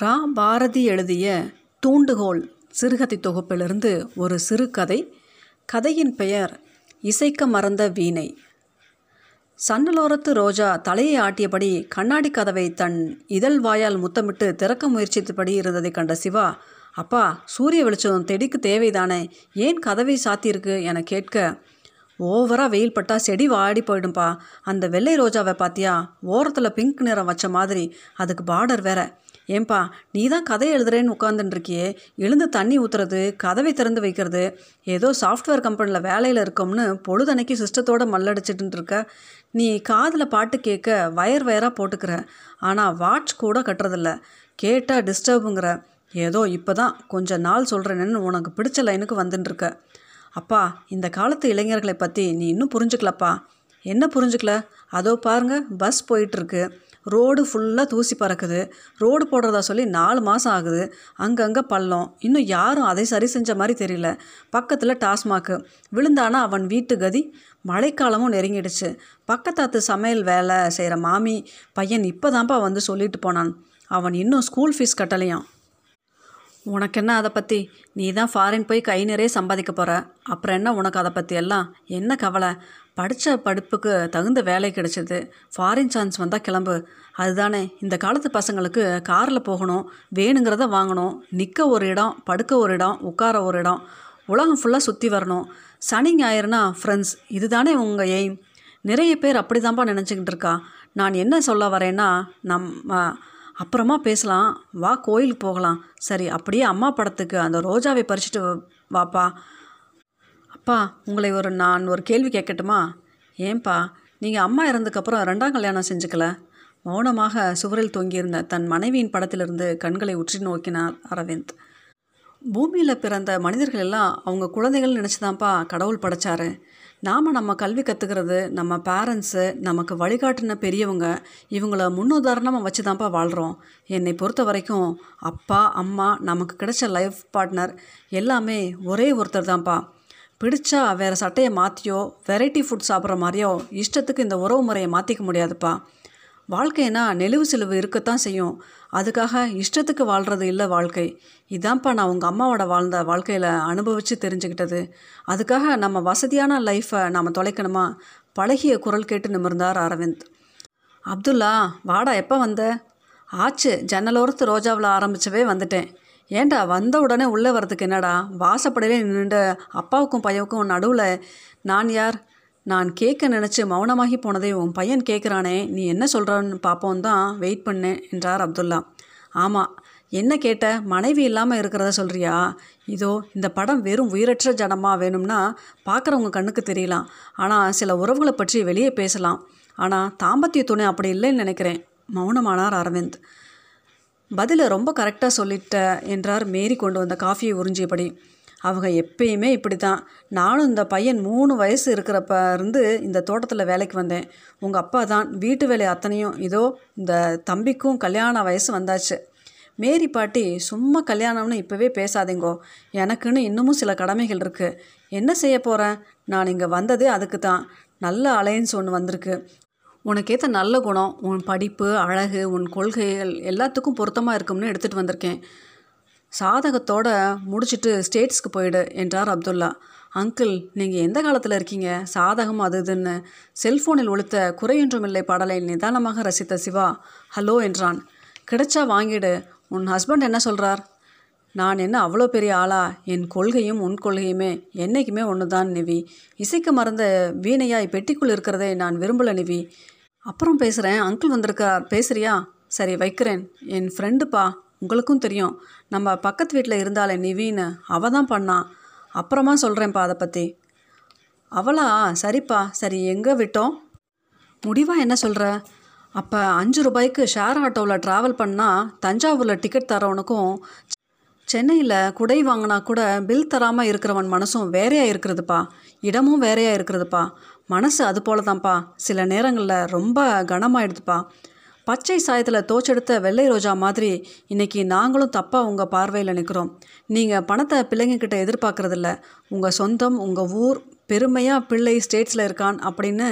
ரா பாரதி எழுதிய தூண்டுகோல் சிறுகதை தொகுப்பிலிருந்து ஒரு சிறுகதை கதையின் பெயர் இசைக்க மறந்த வீணை. சன்னலோரத்து ரோஜா தலையை ஆட்டியபடி கண்ணாடி கதவை தன் இதழ் வாயால் முத்தமிட்டு திறக்க முயற்சித்தபடி இருந்ததை கண்ட சிவா அப்பா சூரிய வெளிச்சம் தெடிக்கு தேவைதானே? ஏன் கதவை சாத்தியிருக்கு? என கேட்க ஓவராக வெயில் பட்டால் செடி வாடி போயிடும்பா. அந்த வெள்ளை ரோஜாவை பார்த்தியா ஓரத்தில் பிங்க் நிறம் வச்ச மாதிரி. அதுக்கு பார்டர் வேற. ஏன்பா நீ தான் கதை எழுதுறேன்னு உட்காந்துட்டுருக்கியே எழுந்து தண்ணி ஊற்றுறது கதவை திறந்து வைக்கிறது ஏதோ சாஃப்ட்வேர் கம்பெனியில் வேலையில் இருக்கோம்னு பொழுதன்னைக்கு சிஸ்டத்தோடு மல்லடிச்சிட்டு இருக்க நீ காதில் பாட்டு கேட்க வயர் வயராக போட்டுக்கிற. ஆனால் வாட்ச் கூட கட்டுறதில்ல. கேட்டால் டிஸ்டர்புங்கிற ஏதோ இப்போ தான் கொஞ்ச நாள் சொல்கிறேன்னு உனக்கு பிடிச்ச லைனுக்கு வந்துட்டுருக்க. அப்பா இந்த காலத்து இளைஞர்களை பற்றி நீ இன்னும் புரிஞ்சுக்கலப்பா. என்ன புரிஞ்சுக்கல? அதோ பாருங்க பஸ் போயிட்டுருக்கு. ரோடு ஃபுல்லாக தூசி பறக்குது. ரோடு போடுறதா சொல்லி நாலு மாதம் ஆகுது. அங்கங்கே பள்ளம். இன்னும் யாரும் அதை சரி செஞ்ச மாதிரி தெரியல. பக்கத்தில் டாஸ்மாக்கு விழுந்தானா அவன் வீட்டு கதி? மழைக்காலமும் நெருங்கிடுச்சு. பக்கத்தாத்து சமையல் வேலை செய்கிற மாமி பையன் இப்போ தான்ப்பா வந்து சொல்லிட்டு போனான். அவன் இன்னும் ஸ்கூல் ஃபீஸ் கட்டலையாம். உனக்கு என்ன அதை பற்றி நீ தான் ஃபாரின் போய் கை நிறைய சம்பாதிக்க போகிற அப்புறம் என்ன உனக்கு அதை பற்றி எல்லாம்? என்ன கவலை? படித்த படிப்புக்கு தகுந்த வேலை கிடைச்சிது. ஃபாரின் சான்ஸ் வந்தால் கிளம்பு. அதுதானே இந்த காலத்து பசங்களுக்கு காரில் போகணும் வேணுங்கிறத வாங்கணும். நிற்க ஒரு இடம் படுக்க ஒரு இடம் உட்கார ஒரு இடம். உலகம் ஃபுல்லாக சுற்றி வரணும். சனி ஞாயிறுனா ஃப்ரெண்ட்ஸ் இதுதானே உங்கள் எய்ம் நிறைய பேர் அப்படி தான்ப்பா நினச்சிக்கிட்டு இருக்கா. நான் என்ன சொல்ல வரேன்னா நம்ம அப்புறமா பேசலாம். வா கோயிலுக்கு போகலாம். சரி அப்படியே அம்மா படத்துக்கு அந்த ரோஜாவை பறிச்சுட்டு வாப்பா. அப்பா உங்களை ஒரு நான் ஒரு கேள்வி கேட்கட்டுமா? ஏன்பா நீங்கள் அம்மா இறந்ததுக்கப்புறம் ரெண்டாம் கல்யாணம் செஞ்சுக்கல? மௌனமாக சுவரில் தொங்கியிருந்த தன் மனைவியின் படத்திலிருந்து கண்களை உற்றி நோக்கினார் அரவிந்த். பூமியில் பிறந்த மனிதர்கள் எல்லாம் அவங்க குழந்தைகள் நினச்சிதான்ப்பா கடவுள் படைச்சாரு. நாம் நம்ம கல்வி கற்றுக்கிறது நம்ம பேரண்ட்ஸு நமக்கு வழிகாட்டின பெரியவங்க இவங்கள முன்னுதாரணமாக வச்சு தான்ப்பா வாழ்கிறோம் என்னை பொறுத்த வரைக்கும் அப்பா அம்மா நமக்கு கிடைச்ச லைஃப் பார்ட்னர் எல்லாமே ஒரே ஒருத்தர் தான்ப்பா பிடிச்சா வேறு சட்டையை மாற்றியோ வெரைட்டி ஃபுட் சாப்பிட்ற மாதிரியோ இஷ்டத்துக்கு இந்த உறவு முறையை மாற்றிக்க முடியாதுப்பா. வாழ்க்கைனா நெளிவு செலவு இருக்கத்தான் செய்யும். அதுக்காக இஷ்டத்துக்கு வாழ்கிறது இல்லை வாழ்க்கை. இதான்ப்பா நான் உங்கள் அம்மாவோட வாழ்ந்த வாழ்க்கையில் அனுபவித்து தெரிஞ்சுக்கிட்டது. அதுக்காக நம்ம வசதியான லைஃப்பை நாம் தொலைக்கணுமா? பழகிய குரல் கேட்டு நிமிர்ந்தார் அரவிந்த். அப்துல்லா வாடா எப்போ வந்த? ஆச்சு ஜன்னலோரத்து ரோஜாவில் ஆரம்பிச்சவே வந்துட்டேன். ஏண்டா வந்த உடனே உள்ளே வரதுக்கு என்னடா? வாசப்படையிலே நின்று அப்பாவுக்கும் பையவுக்கும் நடுவில் நான் யார்? நான் கேட்க நினச்சி மௌனமாகி போனதை உன் பையன் கேட்குறானே நீ என்ன சொல்கிறான்னு பார்ப்போம் தான் வெயிட் பண்ணேன் என்றார் அப்துல்லா. ஆமாம் என்ன கேட்ட? மனைவி இல்லாமல் இருக்கிறத சொல்கிறியா இதோ இந்த படம் வெறும் உயிரற்ற ஜனமாக வேணும்னா பார்க்குறவங்க கண்ணுக்கு தெரியலாம். ஆனால் சில உறவுகளை பற்றி வெளியே பேசலாம். ஆனால் தாம்பத்திய துணை அப்படி இல்லைன்னு நினைக்கிறேன் மௌனமானார் அரவிந்த். பதிலை ரொம்ப கரெக்டாக சொல்லிட்ட என்றார் மேரி கொண்டு வந்த காஃபியை உறிஞ்சியபடி. அவங்க எப்பயுமே இப்படி தான் நானும் இந்த பையன் மூணு வயசு இருக்கிறப்ப இருந்து இந்த தோட்டத்தில் வேலைக்கு வந்தேன். உங்கள் அப்பா தான் வீட்டு வேலை அத்தனையும். இதோ இந்த தம்பிக்கும் கல்யாண வயசு வந்தாச்சு. மேரி பாட்டி சும்மா கல்யாணம்னு இப்போவே பேசாதீங்கோ. எனக்குன்னு இன்னமும் சில கடமைகள் இருக்குது என்ன செய்ய போகிறேன் நான் இங்கே வந்ததே அதுக்கு தான். நல்ல அலையன்ஸ் ஒன்று வந்திருக்கு. உனக்கேற்ற நல்ல குணம். உன் படிப்பு அழகு உன் கொள்கைகள் எல்லாத்துக்கும் பொருத்தமாக இருக்கும்னு எடுத்துகிட்டு வந்திருக்கேன். சாதகத்தோடு முடிச்சுட்டு ஸ்டேட்ஸ்க்கு போயிடு என்றார் அப்துல்லா. அங்கிள் நீங்கள் எந்த காலத்தில் இருக்கீங்க? சாதகம் அது இதுன்னு. செல்ஃபோனில் ஒழித்த குறையொன்றுமில்லை பாடலை நிதானமாக ரசித்த சிவா ஹலோ என்றான். கிடைச்சா வாங்கிடு. உன் ஹஸ்பண்ட் என்ன சொல்கிறார் நான் என்ன அவ்வளோ பெரிய ஆளா? என் கொள்கையும் உன் கொள்கையுமே. என்றைக்குமே ஒன்று தான் நிவி. இசைக்க மறந்த வீணையாய் பெட்டிக்குள் இருக்கிறதே நான் விரும்பலை நிவி. அப்புறம் பேசுகிறேன் அங்கிள் வந்திருக்கார். பேசுறியா? சரி வைக்கிறேன். என் ஃப்ரெண்டுப்பா உங்களுக்கும் தெரியும். நம்ம பக்கத்து வீட்டில் இருந்தாலே நிவின்னு அவ தான் பண்ணான் அப்புறமா சொல்கிறேன்ப்பா அதை பற்றி அவளா சரிப்பா சரி எங்கே விட்டோம்? முடிவாக என்ன சொல்கிற அப்போ அஞ்சு ரூபாய்க்கு ஷேர் ஆட்டோவில் ட்ராவல் பண்ணால் தஞ்சாவூரில் டிக்கெட் தரவனுக்கும் சென்னையில் குடை வாங்கினா கூட பில் தராமல் இருக்கிறவன் மனசும் வேறையாக இருக்கிறதுப்பா. இடமும் வேறையாக இருக்கிறதுப்பா. மனசு அது போல தான்ப்பா சில நேரங்களில் ரொம்ப கனமாயிடுதுப்பா. பச்சை சாயத்தில் தோச்செடுத்த வெள்ளை ரோஜா மாதிரி இன்றைக்கி நாங்களும் தப்பாக உங்கள் பார்வையில் நிற்கிறோம் நீங்கள் பணத்தை பிள்ளைங்கக்கிட்ட எதிர்பார்க்குறதில்ல. உங்கள் சொந்தம் உங்கள் ஊர் பெருமையாக பிள்ளை ஸ்டேட்ஸில் இருக்கான் அப்படின்னு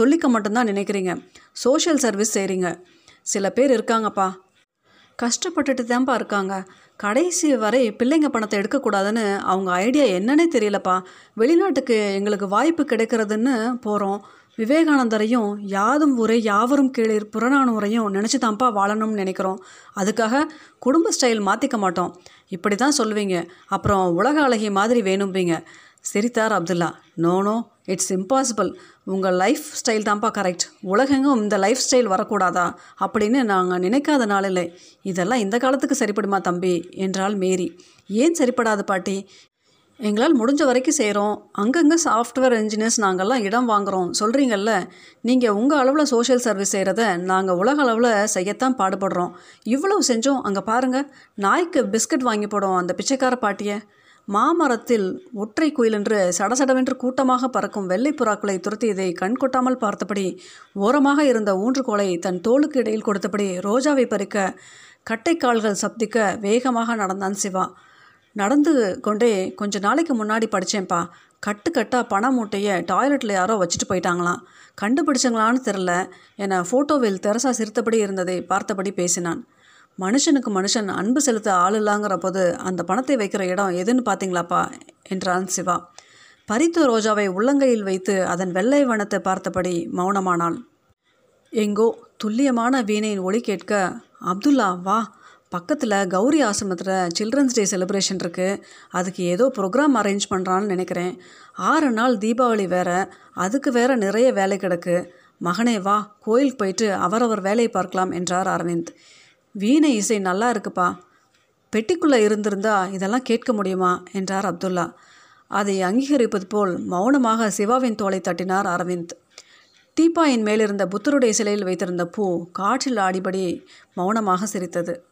சொல்லிக்க மட்டும்தான் நினைக்கிறீங்க. சோஷியல் சர்வீஸ் செய்கிறீங்க சில பேர் இருக்காங்கப்பா. கஷ்டப்பட்டுட்டு தான்ப்பா இருக்காங்க. கடைசி வரை பிள்ளைங்க பணத்தை எடுக்கக்கூடாதுன்னு அவங்க ஐடியா என்னன்னே தெரியலப்பா. வெளிநாட்டுக்கு எங்களுக்கு வாய்ப்பு கிடைக்கிறதுன்னு போகிறோம் விவேகானந்தரையும் யாதும் ஊரே யாவரும் கீழே புறநானூரையும் நினச்சி தான்ப்பா வாழணும்னு நினைக்கிறோம். அதுக்காக குடும்ப ஸ்டைல் மாற்றிக்க மாட்டோம். இப்படி தான் சொல்லுவீங்க. அப்புறம் உலக அழகி மாதிரி வேணும்பீங்க. சிரித்தார் Abdullah. No no it's impossible உங்கள் லைஃப் ஸ்டைல் தான்ப்பா கரெக்ட் உலகெங்கும் இந்த லைஃப் ஸ்டைல் வரக்கூடாதா? அப்படின்னு நாங்கள் நினைக்காத நாளில்லை இதெல்லாம் இந்த காலத்துக்கு சரிப்படுமா தம்பி? என்றாள் மேரி. ஏன் சரிப்படாது பாட்டி? எங்களால் முடிஞ்ச வரைக்கும் செய்கிறோம் அங்கங்கே சாஃப்ட்வேர் இன்ஜினியர்ஸ் நாங்கள்லாம் இடம் வாங்குகிறோம் சொல்கிறீங்கல்ல நீங்கள் உங்கள் அளவில் சோஷியல் சர்வீஸ் செய்கிறத நாங்கள் உலக அளவில் செய்யத்தான் பாடுபடுறோம். இவ்வளவு செஞ்சோம். அங்கே பாருங்கள் நாய்க்கு பிஸ்கட் வாங்கி போடும் அந்த பிச்சைக்கார பாட்டியை. மாமரத்தில் ஒற்றை குயிலென்று சடசடவென்று கூட்டமாக பறக்கும் வெள்ளை புறாக்களை துரத்தியதை கண் கொட்டாமல் பார்த்தபடி ஓரமாக இருந்த ஊன்றுகோலை தன் தோளுக்கு இடையில் கொடுத்தபடி ரோஜாவை பறிக்க கட்டைக்கால்கள் சப்திக்க வேகமாக நடந்தான் சிவா. நடந்து கொண்டே கொஞ்ச நாளைக்கு முன்னாடி படித்தேன்ப்பா கட்டு கட்டாக பண மூட்டையை டாய்லெட்டில் யாரோ வச்சுட்டு போயிட்டாங்களாம். கண்டுபிடிச்சங்களான்னு தெரில என ஃபோட்டோவில் தெரசா சிரித்தபடி இருந்ததை பார்த்தபடி பேசினான். மனுஷனுக்கு மனுஷன் அன்பு செலுத்த ஆள் இல்லாங்கிற போது அந்த பணத்தை வைக்கிற இடம் எதுன்னு பார்த்தீங்களாப்பா? என்றான் சிவா. பரித்து ரோஜாவை உள்ளங்கையில் வைத்து அதன் வெள்ளை வனத்தை பார்த்தபடி மௌனமானாள். எங்கோ துல்லியமான வீணையின் ஒளி கேட்க அப்துல்லா வா. பக்கத்தில் கௌரி ஆசிரமத்தில் சில்ட்ரன்ஸ் டே செலிப்ரேஷன் இருக்குது அதுக்கு ஏதோ ப்ரோக்ராம் அரேஞ்ச் பண்ணுறான்னு நினைக்கிறேன். ஆறு நாள் தீபாவளி வேறு அதுக்கு வேறு நிறைய வேலை கிடக்கு. மகனே வா கோயிலுக்கு போயிட்டு அவரவர் வேலையை பார்க்கலாம் என்றார் அரவிந்த். வீணை இசை நல்லா இருக்குப்பா. பெட்டிக்குள்ளே இருந்திருந்தா இதெல்லாம் கேட்க முடியுமா? என்றார் அப்துல்லா. அதை அங்கீகரிப்பது போல் மௌனமாக சிவாவின் தோலை தட்டினார் அரவிந்த். டீப்பாயின் மேலிருந்த புத்தருடைய சிலையில் வைத்திருந்த பூ காற்றில் ஆடிபடி மௌனமாக சிரித்தது.